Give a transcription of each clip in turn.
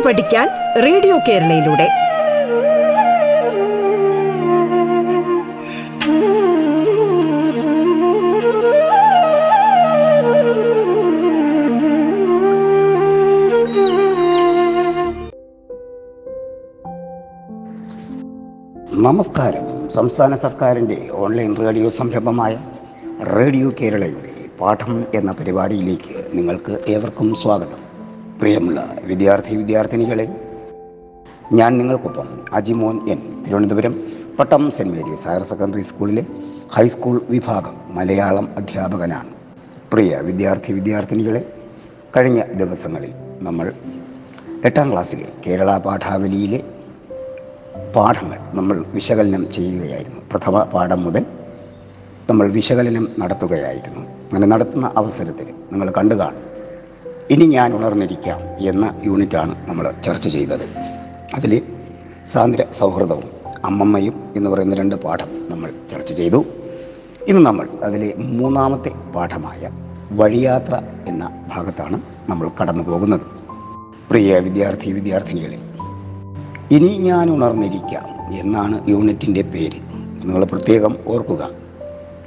പാട്ട് പഠിക്കാൻ റേഡിയോ കേരളയിലൂടെ. നമസ്കാരം. സംസ്ഥാന സർക്കാരിന്റെ ഓൺലൈൻ റേഡിയോ സംരംഭമായ റേഡിയോ കേരളയുടെ പാഠം എന്ന പരിപാടിയിലേക്ക് നിങ്ങൾക്ക് ഏവർക്കും സ്വാഗതം. പ്രിയമുള്ള വിദ്യാർത്ഥി വിദ്യാർത്ഥിനികളെ ഞാൻ നിങ്ങൾക്കൊപ്പം Ajimon N Thiruvananthapuram Pattom saint Mary's higher secondary സ്കൂളിലെ ഹൈസ്കൂൾ വിഭാഗം മലയാളം അധ്യാപകനാണ്. പ്രിയ വിദ്യാർത്ഥി വിദ്യാർത്ഥിനികളെ കഴിഞ്ഞ ദിവസങ്ങളിൽ നമ്മൾ എട്ടാം ക്ലാസ്സിലെ കേരള പാഠാവലിയിലെ പാഠങ്ങൾ നമ്മൾ വിശകലനം ചെയ്യുകയായിരുന്നു. പ്രഥമ പാഠം മുതൽ നമ്മൾ വിശകലനം നടത്തുകയായിരുന്നു. അങ്ങനെ നടത്തുന്ന അവസരത്തിൽ നിങ്ങൾ കണ്ടു കാണും ഇനി ഞാൻ ഉണർന്നിരിക്കാം എന്ന യൂണിറ്റാണ് നമ്മൾ ചർച്ച ചെയ്തത്. അതിൽ സാന്ദ്ര സൗഹൃദവും അമ്മമ്മയും എന്ന് പറയുന്ന രണ്ട് പാഠം നമ്മൾ ചർച്ച ചെയ്തു. ഇന്ന് നമ്മൾ അതിലെ മൂന്നാമത്തെ പാഠമായ വഴിയാത്ര എന്ന ഭാഗത്താണ് നമ്മൾ കടന്നു പോകുന്നത്. പ്രിയ വിദ്യാർത്ഥി വിദ്യാർത്ഥിനികളെ ഇനി ഞാൻ ഉണർന്നിരിക്കാം എന്നാണ് യൂണിറ്റിന്റെ പേര്. നിങ്ങൾ പ്രത്യേകം ഓർക്കുക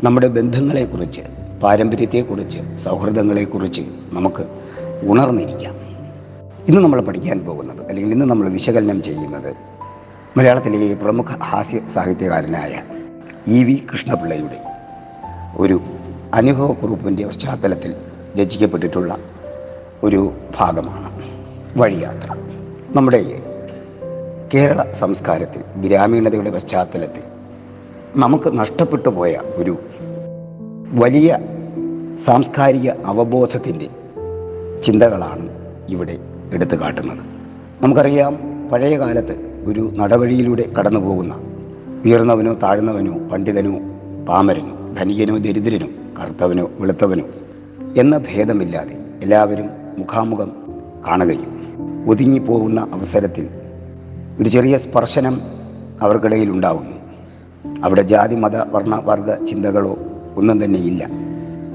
നമ്മുടെ ബന്ധങ്ങളെക്കുറിച്ച് പാരമ്പര്യത്തെക്കുറിച്ച് സൗഹൃദങ്ങളെക്കുറിച്ച് നമുക്ക് ഉണർന്നിരിക്കാം. ഇന്ന് നമ്മൾ പഠിക്കാൻ പോകുന്നത് അല്ലെങ്കിൽ ഇന്ന് നമ്മൾ വിശകലനം ചെയ്യുന്നത് മലയാളത്തിലെ പ്രമുഖ ഹാസ്യ സാഹിത്യകാരനായ ഇ വി കൃഷ്ണപിള്ളയുടെ ഒരു അനുഭവക്കുറിപ്പിന്റെ പശ്ചാത്തലത്തിൽ രചിക്കപ്പെട്ടിട്ടുള്ള ഒരു ഭാഗമാണ് വഴിയാത്ര. നമ്മുടെ കേരള സംസ്കാരത്തിൽ ഗ്രാമീണതയുടെ പശ്ചാത്തലത്തിൽ നമുക്ക് നഷ്ടപ്പെട്ടു പോയ ഒരു വലിയ സാംസ്കാരിക അവബോധത്തിന്റെ ചിന്തകളാണ് ഇവിടെ എടുത്തു കാട്ടുന്നത്. നമുക്കറിയാം പഴയ കാലത്ത് ഒരു നടവഴിയിലൂടെ കടന്നു പോകുന്ന ഉയർന്നവനോ താഴ്ന്നവനോ പണ്ഡിതനോ പാമരനോ ധനികനോ ദരിദ്രനോ കറുത്തവനോ വെളുത്തവനോ എന്ന ഭേദമില്ലാതെ എല്ലാവരും മുഖാമുഖം കാണുകയും ഒതുങ്ങിപ്പോകുന്ന അവസരത്തിൽ ഒരു ചെറിയ സ്പർശനം അവർക്കിടയിൽ ഉണ്ടാവുന്നു. അവിടെ ജാതി മത വർണ വർഗ ചിന്തകളോ ഒന്നും തന്നെ ഇല്ല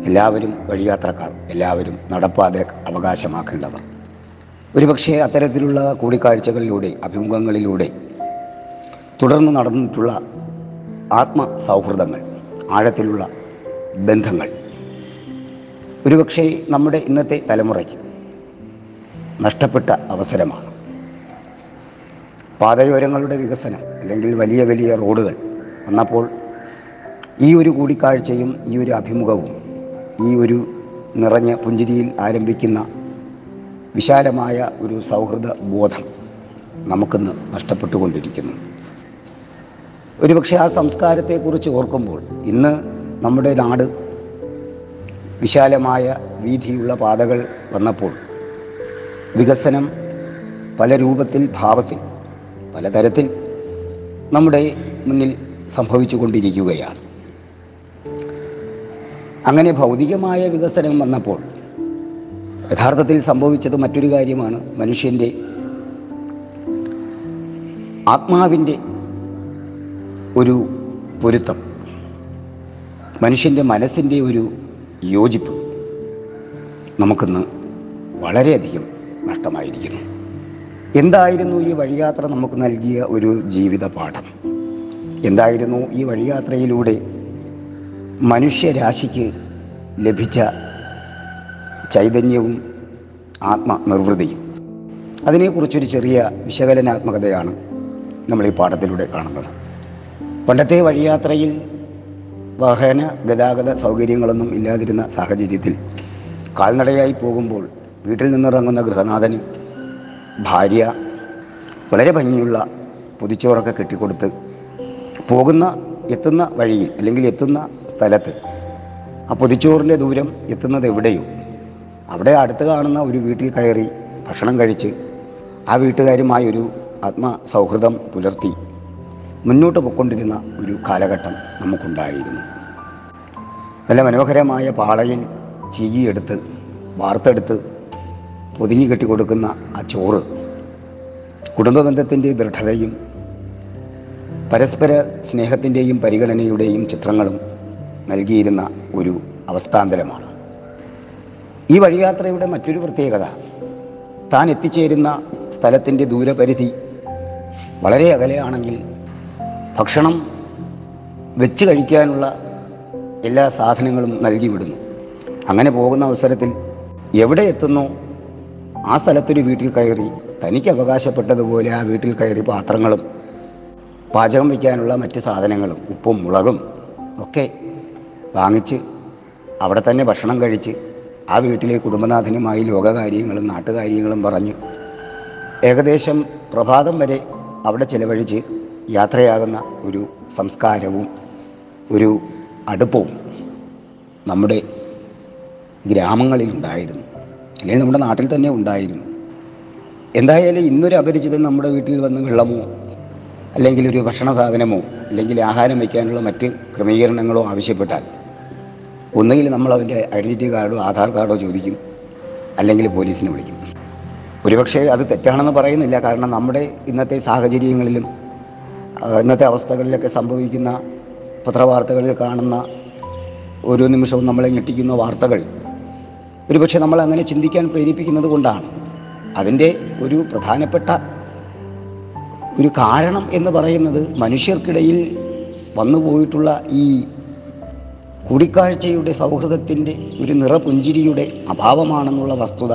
എല്ലാവരും വഴിയാത്രക്കാർ എല്ലാവരും നടപ്പാതെ അവകാശമാക്കേണ്ടവർ ഒരുപക്ഷെ അത്തരത്തിലുള്ള കൂടിക്കാഴ്ചകളിലൂടെ അഭിമുഖങ്ങളിലൂടെ തുടർന്ന് നടന്നിട്ടുള്ള ആത്മ സൗഹൃദങ്ങൾ ആഴത്തിലുള്ള ബന്ധങ്ങൾ ഒരുപക്ഷെ നമ്മുടെ ഇന്നത്തെ തലമുറയ്ക്ക് നഷ്ടപ്പെട്ട അവസരമാണ്. പാതയോരങ്ങളുടെ വികസനം അല്ലെങ്കിൽ വലിയ വലിയ റോഡുകൾ വന്നപ്പോൾ ഈ ഒരു കൂടിക്കാഴ്ചയും ഈ ഒരു അഭിമുഖവും ഈ ഒരു നിറഞ്ഞ പുഞ്ചിരിയിൽ ആരംഭിക്കുന്ന വിശാലമായ ഒരു സൗഹൃദ ബോധം നമുക്കിന്ന് നഷ്ടപ്പെട്ടുകൊണ്ടിരിക്കുന്നു. ഒരുപക്ഷെ ആ സംസ്കാരത്തെക്കുറിച്ച് ഓർക്കുമ്പോൾ ഇന്ന് നമ്മുടെ നാട് വിശാലമായ വീതിയുള്ള പാതകൾ വന്നപ്പോൾ വികസനം പല രൂപത്തിൽ ഭാവത്തിൽ പലതരത്തിൽ നമ്മുടെ മുന്നിൽ സംഭവിച്ചു കൊണ്ടിരിക്കുകയാണ് അങ്ങനെ ഭൗതികമായ വികസനം വന്നപ്പോൾ യഥാർത്ഥത്തിൽ സംഭവിച്ചത് മറ്റൊരു കാര്യമാണ് മനുഷ്യന്റെ ആത്മാവിന്റെ ഒരു പൊരുത്തം മനുഷ്യന്റെ മനസ്സിന്റെ ഒരു യോജിപ്പ് നമുക്കിന്ന് വളരെയധികം നഷ്ടമായിരിക്കുന്നു. എന്തായിരുന്നു ഈ വഴിയാത്ര നമുക്ക് നൽകിയ ഒരു ജീവിത പാഠം എന്തായിരുന്നു ഈ വഴിയാത്രയിലൂടെ മനുഷ്യരാശിക്ക് ലഭിച്ച ചൈതന്യവും ആത്മനിർവൃതിയും. അതിനെക്കുറിച്ചൊരു ചെറിയ വിശകലനാത്മകതയാണ് നമ്മൾ ഈ പാഠത്തിലൂടെ കാണുന്നത്. പണ്ടത്തെ വഴിയാത്രയിൽ വാഹന ഗതാഗത സൗകര്യങ്ങളൊന്നും ഇല്ലാതിരുന്ന സാഹചര്യത്തിൽ കാൽനടയായി പോകുമ്പോൾ വീട്ടിൽ നിന്നിറങ്ങുന്ന ഗൃഹനാഥന് ഭാര്യ വളരെ ഭംഗിയുള്ള പൊതിച്ചോറൊക്കെ കെട്ടിക്കൊടുത്ത് പോകുന്ന എത്തുന്ന വഴിയിൽ അല്ലെങ്കിൽ എത്തുന്ന സ്ഥലത്ത് ആ പൊതിച്ചോറിന്റെ ദൂരം എത്തുന്നത് എവിടെയോ. അവിടെ അടുത്ത് കാണുന്ന ഒരു വീട്ടിൽ കയറി ഭക്ഷണം കഴിച്ച് ആ വീട്ടുകാരുമായി ഒരു ആത്മസൗഹൃദം പുലർത്തി മുന്നോട്ട് പൊക്കൊണ്ടിരുന്ന ഒരു കാലഘട്ടം നമുക്കുണ്ടായിരുന്നു. നല്ല മനോഹരമായ പാളയിൽ ചീകിയെടുത്ത് വാർത്തെടുത്ത് പൊതിഞ്ഞു കെട്ടിക്കൊടുക്കുന്ന ആ ചോറ് കുടുംബബന്ധത്തിന്റെ ദൃഢതയും പരസ്പര സ്നേഹത്തിന്റെയും പരിഗണനയുടെയും ചിത്രങ്ങളും നൽകിയിരുന്ന ഒരു അവസ്ഥാന്തരമാണ്. ഈ വഴിയാത്രയുടെ മറ്റൊരു പ്രത്യേകത താൻ എത്തിച്ചേരുന്ന സ്ഥലത്തിന്റെ ദൂരപരിധി വളരെ അകലെയാണെങ്കിൽ ഭക്ഷണം വെച്ച് കഴിക്കാനുള്ള എല്ലാ സാധനങ്ങളും നൽകി വിടുന്നു അങ്ങനെ പോകുന്ന അവസരത്തിൽ എവിടെ എത്തുന്നു? ആ സ്ഥലത്തൊരു വീട്ടിൽ കയറി തനിക്ക് അവകാശപ്പെട്ടതുപോലെ ആ വീട്ടിൽ കയറി പാത്രങ്ങളും പാചകം വയ്ക്കാനുള്ള മറ്റ് സാധനങ്ങളും ഉപ്പും മുളകും ഒക്കെ വാങ്ങിച്ച് അവിടെ തന്നെ ഭക്ഷണം കഴിച്ച് ആ വീട്ടിലെ കുടുംബനാഥനുമായി ലോകകാര്യങ്ങളും നാട്ടുകാര്യങ്ങളും പറഞ്ഞ് ഏകദേശം പ്രഭാതം വരെ അവിടെ ചിലവഴിച്ച് യാത്രയാകുന്ന ഒരു സംസ്കാരവും ഒരു അടുപ്പവും നമ്മുടെ ഗ്രാമങ്ങളിൽ ഉണ്ടായിരുന്നു അല്ലെങ്കിൽ നമ്മുടെ നാട്ടിൽ തന്നെ ഉണ്ടായിരുന്നു. എന്തായാലും ഇന്നൊരു അപരിചിതൻ നമ്മുടെ വീട്ടിൽ വന്ന് വെള്ളമോ അല്ലെങ്കിൽ ഒരു ഭക്ഷണ സാധനമോ അല്ലെങ്കിൽ ആഹാരം വയ്ക്കാനുള്ള മറ്റ് ക്രമീകരണങ്ങളോ ആവശ്യപ്പെട്ടാൽ ഒന്നുകിൽ നമ്മൾ അവന്റെ ഐഡന്റിറ്റി കാർഡോ ആധാർ കാർഡോ ചോദിക്കും അല്ലെങ്കിൽ പോലീസിനെ വിളിക്കും. ഒരുപക്ഷെ അത് തെറ്റാണെന്ന് പറയുന്നില്ല. കാരണം നമ്മുടെ ഇന്നത്തെ സാഹചര്യങ്ങളിലും ഇന്നത്തെ അവസ്ഥകളിലൊക്കെ സംഭവിക്കുന്ന പത്രവാർത്തകളിൽ കാണുന്ന ഓരോ നിമിഷവും നമ്മളെ ഞെട്ടിക്കുന്ന വാർത്തകൾ ഒരുപക്ഷെ നമ്മൾ അങ്ങനെ ചിന്തിക്കാൻ പ്രേരിപ്പിക്കുന്നത് കൊണ്ടാണ്. അതിന്റെ ഒരു പ്രധാനപ്പെട്ട ഒരു കാരണം എന്ന് പറയുന്നത് മനുഷ്യർക്കിടയിൽ വന്നുപോയിട്ടുള്ള ഈ കൂടിക്കാഴ്ചയുടെ സൗഹൃദത്തിന്റെ ഒരു നിറപുഞ്ചിരിയുടെ അഭാവമാണെന്നുള്ള വസ്തുത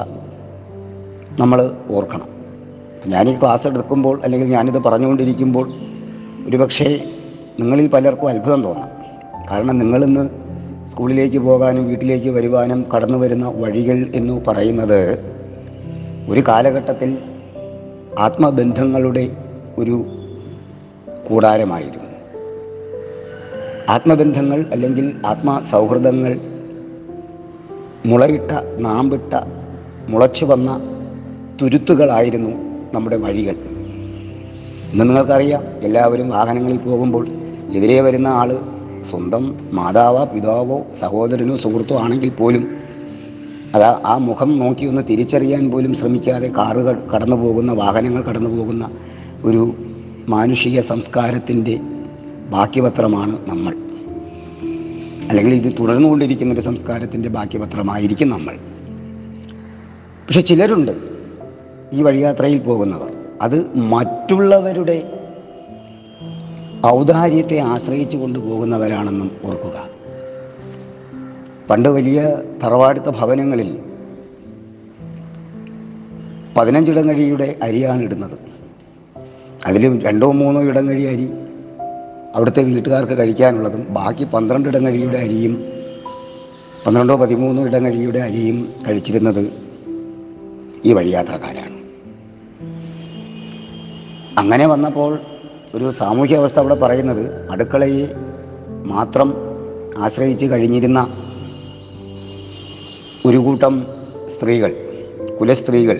നമ്മൾ ഓർക്കണം. ഞാൻ ഈ ക്ലാസ് എടുക്കുമ്പോൾ അല്ലെങ്കിൽ ഞാനിത് പറഞ്ഞുകൊണ്ടിരിക്കുമ്പോൾ ഒരുപക്ഷേ നിങ്ങളിൽ പലർക്കും അത്ഭുതം തോന്നാം. കാരണം നിങ്ങളിന്ന് സ്കൂളിലേക്ക് പോകാനും വീട്ടിലേക്ക് വരുവാനും കടന്നു വരുന്ന വഴികൾ എന്ന് പറയുന്നത് ഒരു കാലഘട്ടത്തിൽ ആത്മബന്ധങ്ങളുടെ ഒരു കൂടാരമായിരുന്നു. ആത്മബന്ധങ്ങൾ അല്ലെങ്കിൽ ആത്മസൗഹൃദങ്ങൾ മുളയിട്ട നാമ്പിട്ട മുളച്ചു വന്ന തുരുത്തുകളായിരുന്നു നമ്മുടെ വഴികൾ. ഇന്ന് നിങ്ങൾക്കറിയാം എല്ലാവരും വാഹനങ്ങളിൽ പോകുമ്പോൾ എതിരെ വരുന്ന ആൾ സ്വന്തം മാതാവോ പിതാവോ സഹോദരനോ സുഹൃത്തോ ആണെങ്കിൽ പോലും അതാ ആ മുഖം നോക്കി ഒന്ന് തിരിച്ചറിയാൻ പോലും ശ്രമിക്കാതെ കാറുകൾ കടന്നു പോകുന്ന വാഹനങ്ങൾ കടന്നു പോകുന്ന ഒരു മാനുഷിക സംസ്കാരത്തിന്റെ ബാക്കിപത്രമാണ് നമ്മൾ. അല്ലെങ്കിൽ ഇത് തുടർന്നുകൊണ്ടിരിക്കുന്ന ഒരു സംസ്കാരത്തിന്റെ ബാക്കിപത്രമായിരിക്കും നമ്മൾ. പക്ഷെ ചിലരുണ്ട് ഈ വഴിയാത്രയിൽ പോകുന്നവർ. അത് മറ്റുള്ളവരുടെ ഔദാര്യത്തെ ആശ്രയിച്ചു കൊണ്ടുപോകുന്നവരാണെന്നും ഓർക്കുക. പണ്ട് വലിയ തറവാടുത്ത ഭവനങ്ങളിൽ പതിനഞ്ചിടങ്ങഴിയുടെ അരിയാണ് ഇടുന്നത്. അതിലും രണ്ടോ മൂന്നോ ഇടങ്ങഴി അരി അവിടുത്തെ വീട്ടുകാർക്ക് കഴിക്കാനുള്ളതും ബാക്കി പന്ത്രണ്ട് ഇടങ്ങഴിയുടെ അരിയും പന്ത്രണ്ടോ പതിമൂന്നോ ഇടങ്ങഴിയുടെ അരിയും കഴിച്ചിരുന്നത് ഈ വഴിയാത്രക്കാരാണ്. അങ്ങനെ വന്നപ്പോൾ ഒരു സാമൂഹ്യ അവസ്ഥ അവിടെ പറയുന്നത് അടുക്കളയെ മാത്രം ആശ്രയിച്ച് കഴിഞ്ഞിരുന്ന ഒരു കൂട്ടം സ്ത്രീകൾ കുലസ്ത്രീകൾ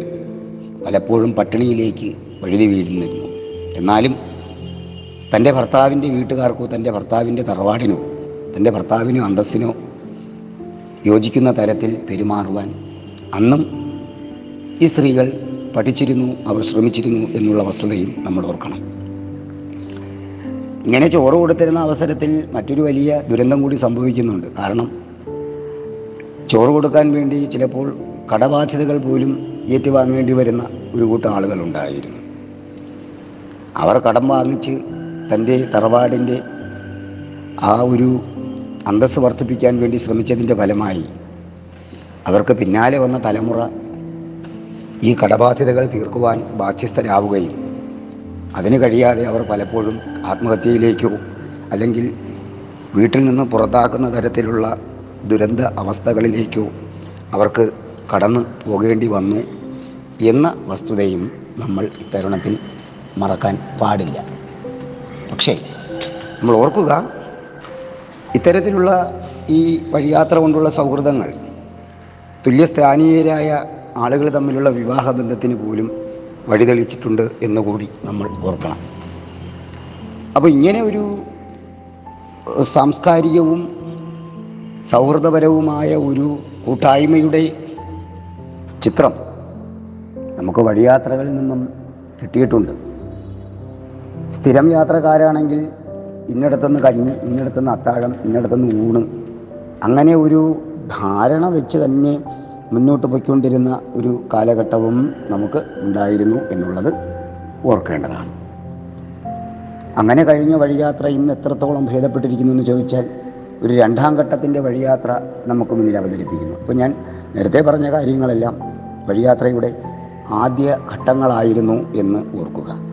പലപ്പോഴും പട്ടിണിയിലേക്ക് വഴുതി വീഴുന്നിരുന്നു. എന്നാലും തന്റെ ഭർത്താവിന്റെ വീട്ടുകാർക്കോ തന്റെ ഭർത്താവിന്റെ തറവാടിനോ തന്റെ ഭർത്താവിനോ അന്തസ്സിനോ യോജിക്കുന്ന തരത്തിൽ പെരുമാറുവാൻ അന്നും ഈ സ്ത്രീകൾ പഠിച്ചിരുന്നു അവർ ശ്രമിച്ചിരുന്നു എന്നുള്ള വസ്തുതയും നമ്മൾ ഓർക്കണം. ഇങ്ങനെ ചോറ് കൊടുത്തിരുന്ന അവസരത്തിൽ മറ്റൊരു വലിയ ദുരന്തം കൂടി സംഭവിക്കുന്നുണ്ട്. കാരണം ചോറ് കൊടുക്കാൻ വേണ്ടി ചിലപ്പോൾ കടബാധ്യതകൾ പോലും ഏറ്റുവാങ്ങേണ്ടി വരുന്ന ഒരു കൂട്ടം ആളുകളുണ്ടായിരുന്നു അവർ കടം വാങ്ങിച്ച് തന്റെ തറവാടിന്റെ ആ ഒരു അന്തസ്സ് വർദ്ധിപ്പിക്കാൻ വേണ്ടി ശ്രമിച്ചതിന്റെ ഫലമായി അവർക്ക് പിന്നാലെ വന്ന തലമുറ ഈ കടബാധ്യതകൾ തീർക്കുവാൻ ബാധ്യസ്ഥരാവുകയും അതിന് കഴിയാതെ അവർ പലപ്പോഴും ആത്മഹത്യയിലേക്കോ അല്ലെങ്കിൽ വീട്ടിൽ നിന്ന് പുറത്താക്കുന്ന തരത്തിലുള്ള ദുരന്ത അവസ്ഥകളിലേക്കോ അവർക്ക് കടന്നു പോകേണ്ടി വന്നു എന്ന വസ്തുതയും നമ്മൾ ഇത്തരുണത്തിൽ മറക്കാൻ പാടില്ല. പക്ഷേ നമ്മൾ ഓർക്കുക ഇത്തരത്തിലുള്ള ഈ വഴിയാത്ര കൊണ്ടുള്ള സൗഹൃദങ്ങൾ തുല്യസ്ഥാനീയരായ ആളുകൾ തമ്മിലുള്ള വിവാഹ വിവാഹബന്ധത്തിന് പോലും വഴിതെളിച്ചിട്ടുണ്ട് എന്നുകൂടി നമ്മൾ ഓർക്കണം. അപ്പോൾ ഇങ്ങനെ ഒരു സാംസ്കാരികവും സൗഹൃദപരവുമായ ഒരു കൂട്ടായ്മയുടെ ചിത്രം നമുക്ക് വഴിയാത്രകളിൽ നിന്നും കിട്ടിയിട്ടുണ്ട്. സ്ഥിരം യാത്രക്കാരാണെങ്കിൽ ഇന്നിടത്തുനിന്ന് കഞ്ഞി ഇന്നിടത്തുനിന്ന് അത്താഴം ഇന്നിടത്തുനിന്ന് ഊണ്. അങ്ങനെ ഒരു ധാരണ വെച്ച് തന്നെ മുന്നോട്ട് പോയിക്കൊണ്ടിരുന്ന ഒരു കാലഘട്ടവും നമുക്ക് ഉണ്ടായിരുന്നു എന്നുള്ളത് ഓർക്കേണ്ടതാണ്. അങ്ങനെ കഴിഞ്ഞ വഴിയാത്ര ഇന്ന് എത്രത്തോളം ഭേദപ്പെട്ടിരിക്കുന്നു എന്ന് ചോദിച്ചാൽ ഒരു രണ്ടാം ഘട്ടത്തിന്റെ വഴിയാത്ര നമുക്ക് മുന്നിൽ അവതരിപ്പിക്കുന്നു. അപ്പോൾ ഞാൻ നേരത്തെ പറഞ്ഞ കാര്യങ്ങളെല്ലാം വഴിയാത്രയുടെ ആദ്യ ഘട്ടങ്ങളായിരുന്നു എന്ന് ഓർക്കുക.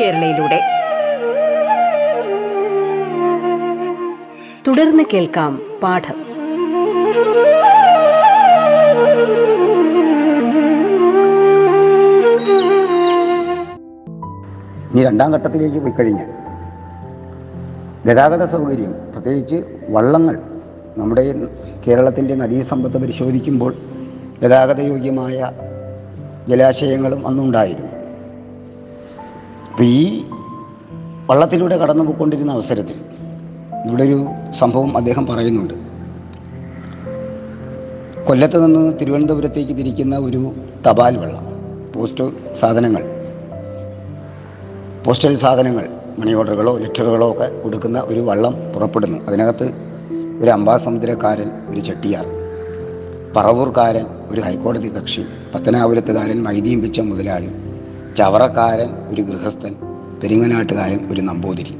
കേരളയിലൂടെ. തുടർന്ന് കേൾക്കാം പാഠം. ഇനി രണ്ടാം ഘട്ടത്തിലേക്ക് പോയി കഴിഞ്ഞാൽ ഗതാഗത സൗകര്യം പ്രത്യേകിച്ച് വള്ളങ്ങൾ നമ്മുടെ കേരളത്തിന്റെ നദീസമ്പത്ത് പരിശോധിക്കുമ്പോൾ ഗതാഗതയോഗ്യമായ ജലാശയങ്ങളും അന്നുണ്ടായിരുന്നു. അപ്പോൾ ഈ വള്ളത്തിലൂടെ കടന്നു പോയിക്കൊണ്ടിരുന്ന അവസരത്തിൽ ഇവിടെ ഒരു സംഭവം അദ്ദേഹം പറയുന്നുണ്ട്. കൊല്ലത്ത് നിന്ന് തിരുവനന്തപുരത്തേക്ക് തിരിക്കുന്ന ഒരു തപാൽ വള്ളം പോസ്റ്റ് സാധനങ്ങൾ പോസ്റ്റൽ സാധനങ്ങൾ മണി ഓർഡറുകളോ ലെറ്ററുകളോ ഒക്കെ കൊടുക്കുന്ന ഒരു വള്ളം പുറപ്പെടുന്നു. അതിനകത്ത് ഒരു അംബാസമുദ്രക്കാരൻ ഒരു ചെട്ടിയാർ പറവൂർക്കാരൻ ഒരു ഹൈക്കോടതി കക്ഷി പത്തനാപുരത്തുകാരൻ മൈദീം പിച്ച മുതലാളി ചവറക്കാരൻ ഒരു ഗൃഹസ്ഥൻ പെരിങ്ങനാട്ടുകാരൻ ഒരു നമ്പൂതിരി.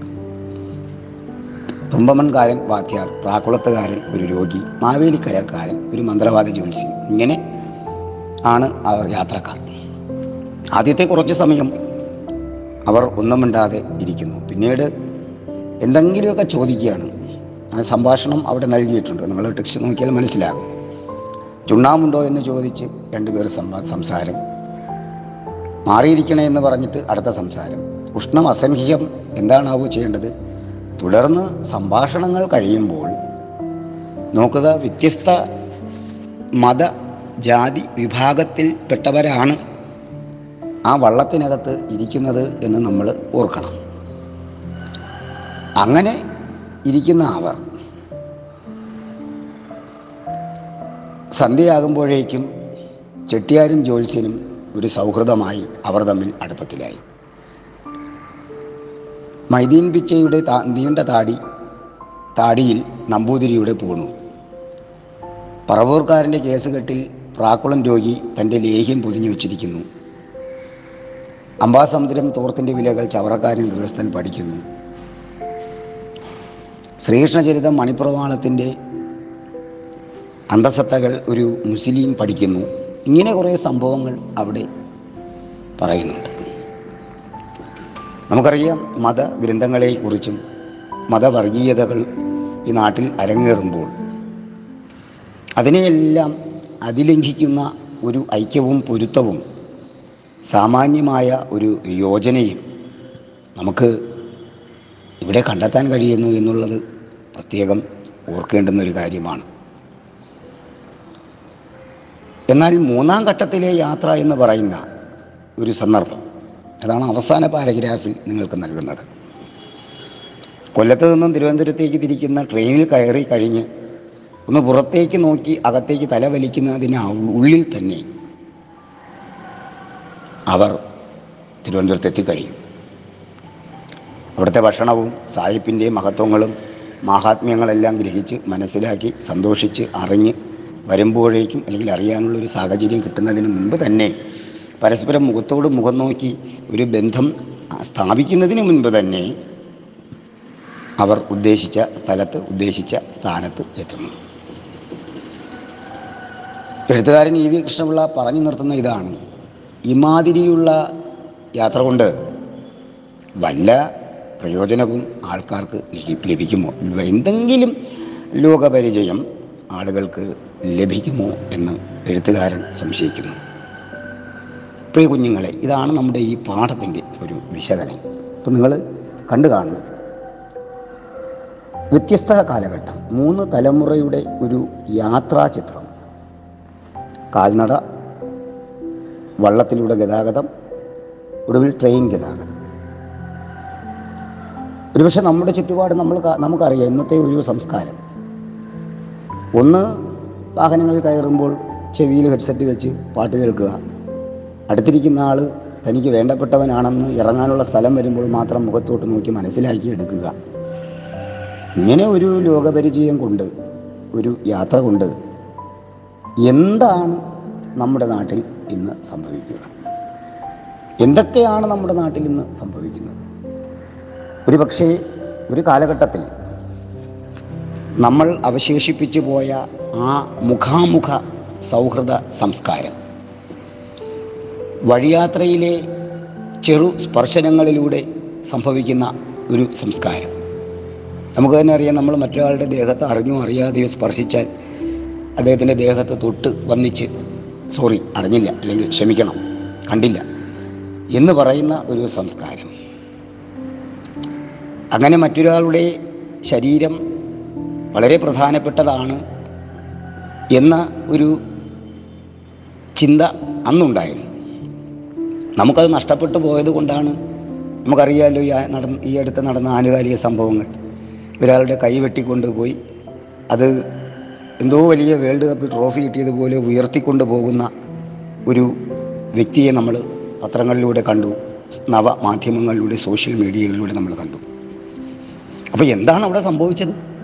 തുമ്പമൺകാരൻ വാദ്യാർ പ്രാക്കുളത്തുകാരൻ ഒരു രോഗി മാവേലിക്കരക്കാരൻ ഒരു മന്ത്രവാദ ജ്യോത്സ്യം ഇങ്ങനെ ആണ് അവർ യാത്രക്കാർ. ആദ്യത്തെ കുറച്ച് സമയം അവർ ഒന്നും മിണ്ടാതെ ഇരിക്കുന്നു. പിന്നീട് എന്തെങ്കിലുമൊക്കെ ചോദിക്കുകയാണ്. ആ സംഭാഷണം അവിടെ നൽകിയിട്ടുണ്ട്. നിങ്ങൾ ടെക്സ്റ്റ് നോക്കിയാൽ മനസ്സിലാകും. ചുണ്ണാമുണ്ടോ എന്ന് ചോദിച്ച് രണ്ടുപേർ സംസാരം മാറിയിരിക്കണേ എന്ന് പറഞ്ഞിട്ട് അടുത്ത സംസാരം. ഉഷ്ണം അസംഹികം എന്താണാവോ ചെയ്യേണ്ടത്? തുടർന്ന് സംഭാഷണങ്ങൾ കഴിയുമ്പോൾ നോക്കുക വ്യത്യസ്ത മത ജാതി വിഭാഗത്തിൽപ്പെട്ടവരാണ് ആ വള്ളത്തിനകത്ത് ഇരിക്കുന്നത് എന്ന് നമ്മൾ ഓർക്കണം. അങ്ങനെ ഇരിക്കുന്ന അവർ സന്ധ്യയാകുമ്പോഴേക്കും ചെട്ടിയാരും ജ്യോത്സ്യനും ഒരു സൗഹൃദമായി അവർ തമ്മിൽ അടുപ്പത്തിലായി. മൈദീൻ പിച്ചയുടെ നീണ്ട താടി താടിയിൽ നമ്പൂതിരിയുടെ പൂണു. പറവൂർക്കാരന്റെ കേസുകെട്ടിൽ പ്രാക്കുളം രോഗി തന്റെ ലേഹ്യം പൊതിഞ്ഞു വെച്ചിരിക്കുന്നു. അംബാസമുദ്രം തോർത്തിന്റെ വിലകൾ ചവറക്കാരൻ ഗൃഹസ്ഥൻ പഠിക്കുന്നു. ശ്രീകൃഷ്ണചരിതം മണിപ്രവാളത്തിന്റെ അന്തസത്തകൾ ഒരു മുസ്ലിം പഠിക്കുന്നു. ഇങ്ങനെ കുറേ സംഭവങ്ങൾ അവിടെ പറയുന്നുണ്ട്. നമുക്കറിയാം മതഗ്രന്ഥങ്ങളെക്കുറിച്ചും മതവർഗീയതകൾ ഈ നാട്ടിൽ അരങ്ങേറുമ്പോൾ അതിനെയെല്ലാം അതിലംഘിക്കുന്ന ഒരു ഐക്യവും പൊരുത്തവും സാമാന്യമായ ഒരു യോജനയും നമുക്ക് ഇവിടെ കണ്ടെത്താൻ കഴിയുന്നു എന്നുള്ളത് പ്രത്യേകം ഓർക്കേണ്ടുന്ന ഒരു കാര്യമാണ്. എന്നാൽ മൂന്നാം ഘട്ടത്തിലെ യാത്ര എന്ന് പറയുന്ന ഒരു സന്ദർഭം അതാണ് അവസാന പാരഗ്രാഫിൽ നിങ്ങൾക്ക് നൽകുന്നത്. കൊല്ലത്ത് നിന്നും തിരുവനന്തപുരത്തേക്ക് തിരിക്കുന്ന ട്രെയിനിൽ കയറി കഴിഞ്ഞ് ഒന്ന് പുറത്തേക്ക് നോക്കി അകത്തേക്ക് തല വലിക്കുന്നതിന് ഉള്ളിൽ തന്നെ അവർ തിരുവനന്തപുരത്ത് എത്തിക്കഴിയും അവിടുത്തെ ഭക്ഷണവും സാഹിപ്പിന്റെയും മഹത്വങ്ങളും മാഹാത്മ്യങ്ങളെല്ലാം ഗ്രഹിച്ച് മനസ്സിലാക്കി സന്തോഷിച്ച് അറിഞ്ഞ് വരുമ്പോഴേക്കും അല്ലെങ്കിൽ അറിയാനുള്ള ഒരു സാഹചര്യം കിട്ടുന്നതിന് മുൻപ് തന്നെ പരസ്പരം മുഖത്തോട് മുഖം നോക്കി ഒരു ബന്ധം സ്ഥാപിക്കുന്നതിന് മുൻപ് തന്നെ അവർ ഉദ്ദേശിച്ച സ്ഥലത്ത് ഉദ്ദേശിച്ച സ്ഥാനത്ത് എത്തുന്നു. എഴുത്തുകാരൻ ഇ വി കൃഷ്ണപിള്ള പറഞ്ഞു നിർത്തുന്ന ഇതാണ്. ഇമാതിരിയുള്ള യാത്ര കൊണ്ട് വല്ല പ്രയോജനവും ആൾക്കാർക്ക് ലഭി- ലഭിക്കുമോ? എന്തെങ്കിലും ലോകപരിചയം ആളുകൾക്ക് ലഭിക്കുമോ എന്ന് എഴുത്തുകാരൻ സംശയിക്കുന്നു. പ്രിയ കുഞ്ഞുങ്ങളെ ഇതാണ് നമ്മുടെ ഈ പാഠത്തിന്റെ ഒരു വിശകലനം. അപ്പം നിങ്ങൾ കണ്ടു കാണുന്നു വ്യത്യസ്ത കാലഘട്ടം മൂന്ന് തലമുറയുടെ ഒരു യാത്രാ ചിത്രം. കാൽനട വള്ളത്തിലൂടെ ഗതാഗതം ഒടുവിൽ ട്രെയിൻ ഗതാഗതം. ഒരുപക്ഷെ നമ്മുടെ ചുറ്റുപാട് നമ്മൾ നമുക്കറിയാം ഇന്നത്തെ ഒരു സംസ്കാരം. ഒന്ന് വാഹനങ്ങളിൽ കയറുമ്പോൾ ചെവിയിൽ ഹെഡ്സെറ്റ് വെച്ച് പാട്ട് കേൾക്കുക. അടുത്തിരിക്കുന്ന ആൾ തനിക്ക് വേണ്ടപ്പെട്ടവനാണെന്ന് ഇറങ്ങാനുള്ള സ്ഥലം വരുമ്പോൾ മാത്രം മുഖത്തോട്ട് നോക്കി മനസ്സിലാക്കി എടുക്കുക. ഇങ്ങനെ ഒരു ലോകപരിചയം കൊണ്ട് ഒരു യാത്ര കൊണ്ട് എന്താണ് നമ്മുടെ നാട്ടിൽ ഇന്ന് സംഭവിക്കുക? എന്തൊക്കെയാണ് നമ്മുടെ നാട്ടിൽ ഇന്ന് സംഭവിക്കുന്നത്? ഒരു പക്ഷേ ഒരു കാലഘട്ടത്തിൽ നമ്മൾ അവശേഷിപ്പിച്ചു പോയ ആ മുഖാമുഖ സൗഹൃദ സംസ്കാരം. വഴിയാത്രയിലെ ചെറു സ്പർശനങ്ങളിലൂടെ സംഭവിക്കുന്ന ഒരു സംസ്കാരം. നമുക്ക് തന്നെ അറിയാം നമ്മൾ മറ്റൊരാളുടെ ദേഹത്ത് അറിഞ്ഞോ അറിയാതെയോ സ്പർശിച്ചാൽ അദ്ദേഹത്തിന്റെ ദേഹത്ത് തൊട്ട് വന്നിച്ച് സോറി അറിഞ്ഞില്ല അല്ലെങ്കിൽ ക്ഷമിക്കണം കണ്ടില്ല എന്ന് പറയുന്ന ഒരു സംസ്കാരം. അങ്ങനെ മറ്റൊരാളുടെ ശരീരം വളരെ പ്രധാനപ്പെട്ടതാണ് എന്ന ഒരു ചിന്ത അന്നുണ്ടായിരുന്നു. നമുക്കത് നഷ്ടപ്പെട്ടു പോയത് കൊണ്ടാണ്. നമുക്കറിയാമല്ലോ ഈ നടന്ന ഈ അടുത്ത് നടന്ന ആനുകാലിക സംഭവങ്ങൾ. ഒരാളുടെ കൈ വെട്ടിക്കൊണ്ടുപോയി അത് എന്തോ വലിയ വേൾഡ് കപ്പ് ട്രോഫി കിട്ടിയതുപോലെ ഉയർത്തിക്കൊണ്ട് പോകുന്ന ഒരു വ്യക്തിയെ നമ്മൾ പത്രങ്ങളിലൂടെ കണ്ടു. നവ മാധ്യമങ്ങളിലൂടെ സോഷ്യൽ മീഡിയകളിലൂടെ നമ്മൾ കണ്ടു. അപ്പോൾ എന്താണ് അവിടെ സംഭവിച്ചത്?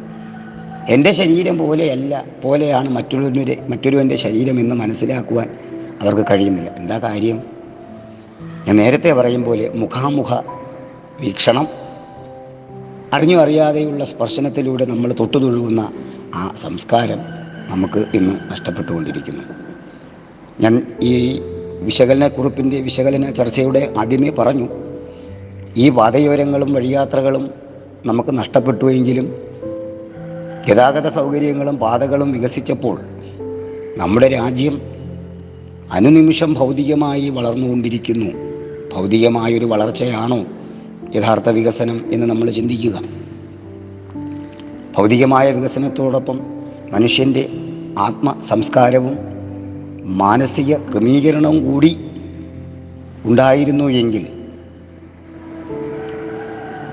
എന്റെ ശരീരം പോലെയല്ല പോലെയാണ് മറ്റൊരുവന്റെ മറ്റൊരുവന്റെ ശരീരം എന്ന് മനസ്സിലാക്കുവാൻ അവർക്ക് കഴിയുന്നില്ല. എന്താ കാര്യം? ഞാൻ നേരത്തെ പറയും പോലെ മുഖാമുഖ വീക്ഷണം അറിഞ്ഞു അറിയാതെയുള്ള സ്പർശനത്തിലൂടെ നമ്മൾ തൊട്ടുതൊഴുകുന്ന ആ സംസ്കാരം നമുക്ക് ഇന്ന് നഷ്ടപ്പെട്ടുകൊണ്ടിരിക്കുന്നു. ഞാൻ ഈ വിശകലനക്കുറിപ്പിന്റെ വിശകലന ചർച്ചയുടെ ആദ്യമേ പറഞ്ഞു ഈ പാതയോരങ്ങളും വഴിയാത്രകളും നമുക്ക് നഷ്ടപ്പെട്ടുവെങ്കിലും ഗതാഗത സൗകര്യങ്ങളും പാതകളും വികസിച്ചപ്പോൾ നമ്മുടെ രാജ്യം അനുനിമിഷം ഭൗതികമായി വളർന്നുകൊണ്ടിരിക്കുന്നു. ഭൗതികമായൊരു വളർച്ചയാണോ യഥാർത്ഥ വികസനം എന്ന് നമ്മൾ ചിന്തിക്കുക. ഭൗതികമായ വികസനത്തോടൊപ്പം മനുഷ്യന്റെ ആത്മ സംസ്കാരവും മാനസിക ക്രമീകരണവും കൂടി ഉണ്ടായിരുന്നു എങ്കിൽ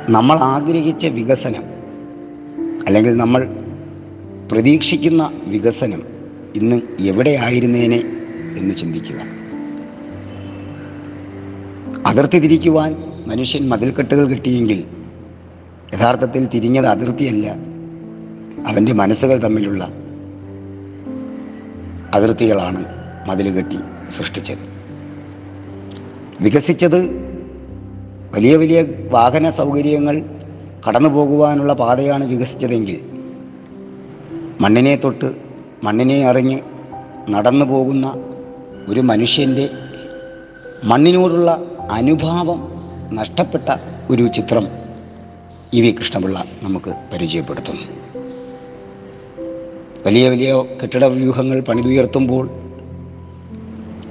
നമ്മൾ ആഗ്രഹിച്ച വികസനം അല്ലെങ്കിൽ നമ്മൾ പ്രതീക്ഷിക്കുന്ന വികസനം ഇന്ന് എവിടെയായിരുന്നേനെ എന്ന് ചിന്തിക്കുക. അതിർത്തി തിരിക്കുവാൻ മനുഷ്യൻ മതിൽക്കെട്ടുകൾ കിട്ടിയെങ്കിൽ യഥാർത്ഥത്തിൽ തിരിഞ്ഞത് അതിർത്തിയല്ല അവന്റെ മനസ്സുകൾ തമ്മിലുള്ള അതിർത്തികളാണ് മതിൽ കെട്ടി സൃഷ്ടിച്ചത്. വികസിച്ചത് വലിയ വലിയ വാഹന സൗകര്യങ്ങൾ കടന്നു പോകുവാനുള്ള പാതയാണ് വികസിച്ചതെങ്കിൽ മണ്ണിനെ തൊട്ട് മണ്ണിനെ അറിഞ്ഞ് നടന്നു പോകുന്ന ഒരു മനുഷ്യന്റെ മണ്ണിനോടുള്ള അനുഭാവം നഷ്ടപ്പെട്ട ഒരു ചിത്രം ഇ വി കൃഷ്ണപിള്ള നമുക്ക് പരിചയപ്പെടുത്തുന്നു. വലിയ വലിയ കെട്ടിട വ്യൂഹങ്ങൾ പണിതുയർത്തുമ്പോൾ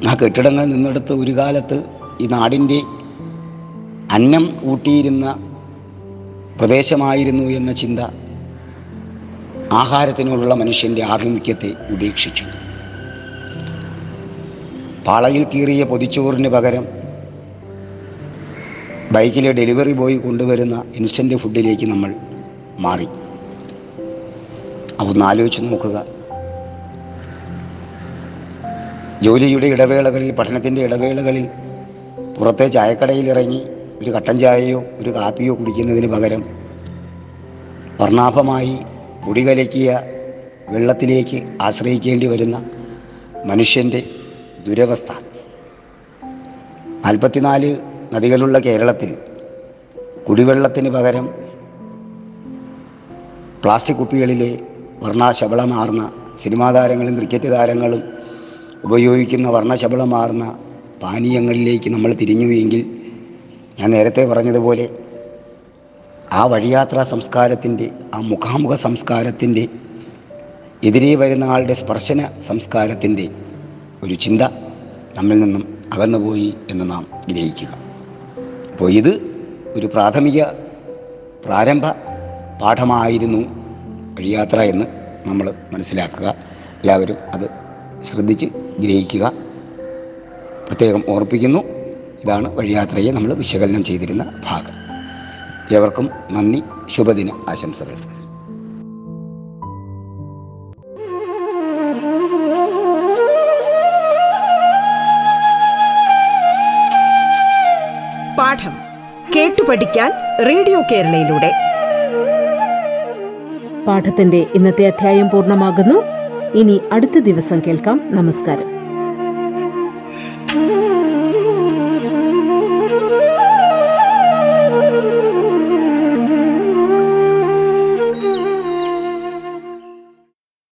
ആ കെട്ടിടങ്ങൾ നിന്നെടുത്ത് ഒരു കാലത്ത് ഈ നാടിന്റെ അന്നം ഊട്ടിയിരുന്ന പ്രദേശമായിരുന്നു എന്ന ചിന്ത ആഹാരത്തിനോടുള്ള മനുഷ്യന്റെ ആഭിമുഖ്യത്തെ ഉപേക്ഷിച്ചു. പാളയിൽ കീറിയ പൊതിച്ചോറിന് പകരം ബൈക്കിലെ ഡെലിവറി ബോയ് കൊണ്ടുവരുന്ന ഇൻസ്റ്റന്റ് ഫുഡിലേക്ക് നമ്മൾ മാറി. അതൊന്ന് ആലോചിച്ച് നോക്കുക. ജോലിയുടെ ഇടവേളകളിൽ പഠനത്തിന്റെ ഇടവേളകളിൽ പുറത്തെ ചായക്കടയിൽ ഇറങ്ങി ഒരു കട്ടൻ ചായയോ ഒരു കാപ്പിയോ കുടിക്കുന്നതിന് പകരം വർണാഭമായി പൊടി കലക്കിയ വെള്ളത്തിലേക്ക് ആശ്രയിക്കേണ്ടി വരുന്ന മനുഷ്യന്റെ ദുരവസ്ഥ. നാൽപ്പത്തിനാല് നദികളുള്ള കേരളത്തിൽ കുടിവെള്ളത്തിന് പകരം പ്ലാസ്റ്റിക് കുപ്പികളിലെ വർണശബളമാർന്ന സിനിമാ താരങ്ങളും ക്രിക്കറ്റ് താരങ്ങളും ഉപയോഗിക്കുന്ന വർണശബളമാർന്ന പാനീയങ്ങളിലേക്ക് നമ്മൾ തിരിഞ്ഞു എങ്കിൽ ഞാൻ നേരത്തെ പറഞ്ഞതുപോലെ ആ വഴിയാത്രാ സംസ്കാരത്തിന്റെ ആ മുഖാമുഖ സംസ്കാരത്തിന്റെ എതിരെ വരുന്ന ആളുടെ സ്പർശന സംസ്കാരത്തിന്റെ ഒരു ചിന്ത നമ്മിൽ നിന്നും അകന്നുപോയി എന്ന് നാം ഗ്രഹിക്കുക. അപ്പോൾ ഇത് ഒരു പ്രാഥമിക പ്രാരംഭ പാഠമായിരുന്നു വഴിയാത്ര എന്ന് നമ്മൾ മനസ്സിലാക്കുക. എല്ലാവരും അത് ശ്രദ്ധിച്ച് ഗ്രഹിക്കുക. പ്രത്യേകം ഓർപ്പിക്കുന്നു. ഇതാണ് വഴിയാത്രയെ നമ്മൾ വിശകലനം ചെയ്തിരുന്ന ഭാഗം. ഏവർക്കും നന്ദി. ശുഭദിന. ആശംസകൾ. പാഠം കേട്ടു പഠിക്കാൻ റേഡിയോ കേരളയിലൂടെ. പാഠത്തിന്റെ ഇന്നത്തെ അധ്യായം പൂർണമാകുന്നു. ഇനി അടുത്ത ദിവസം കേൾക്കാം. നമസ്കാരം.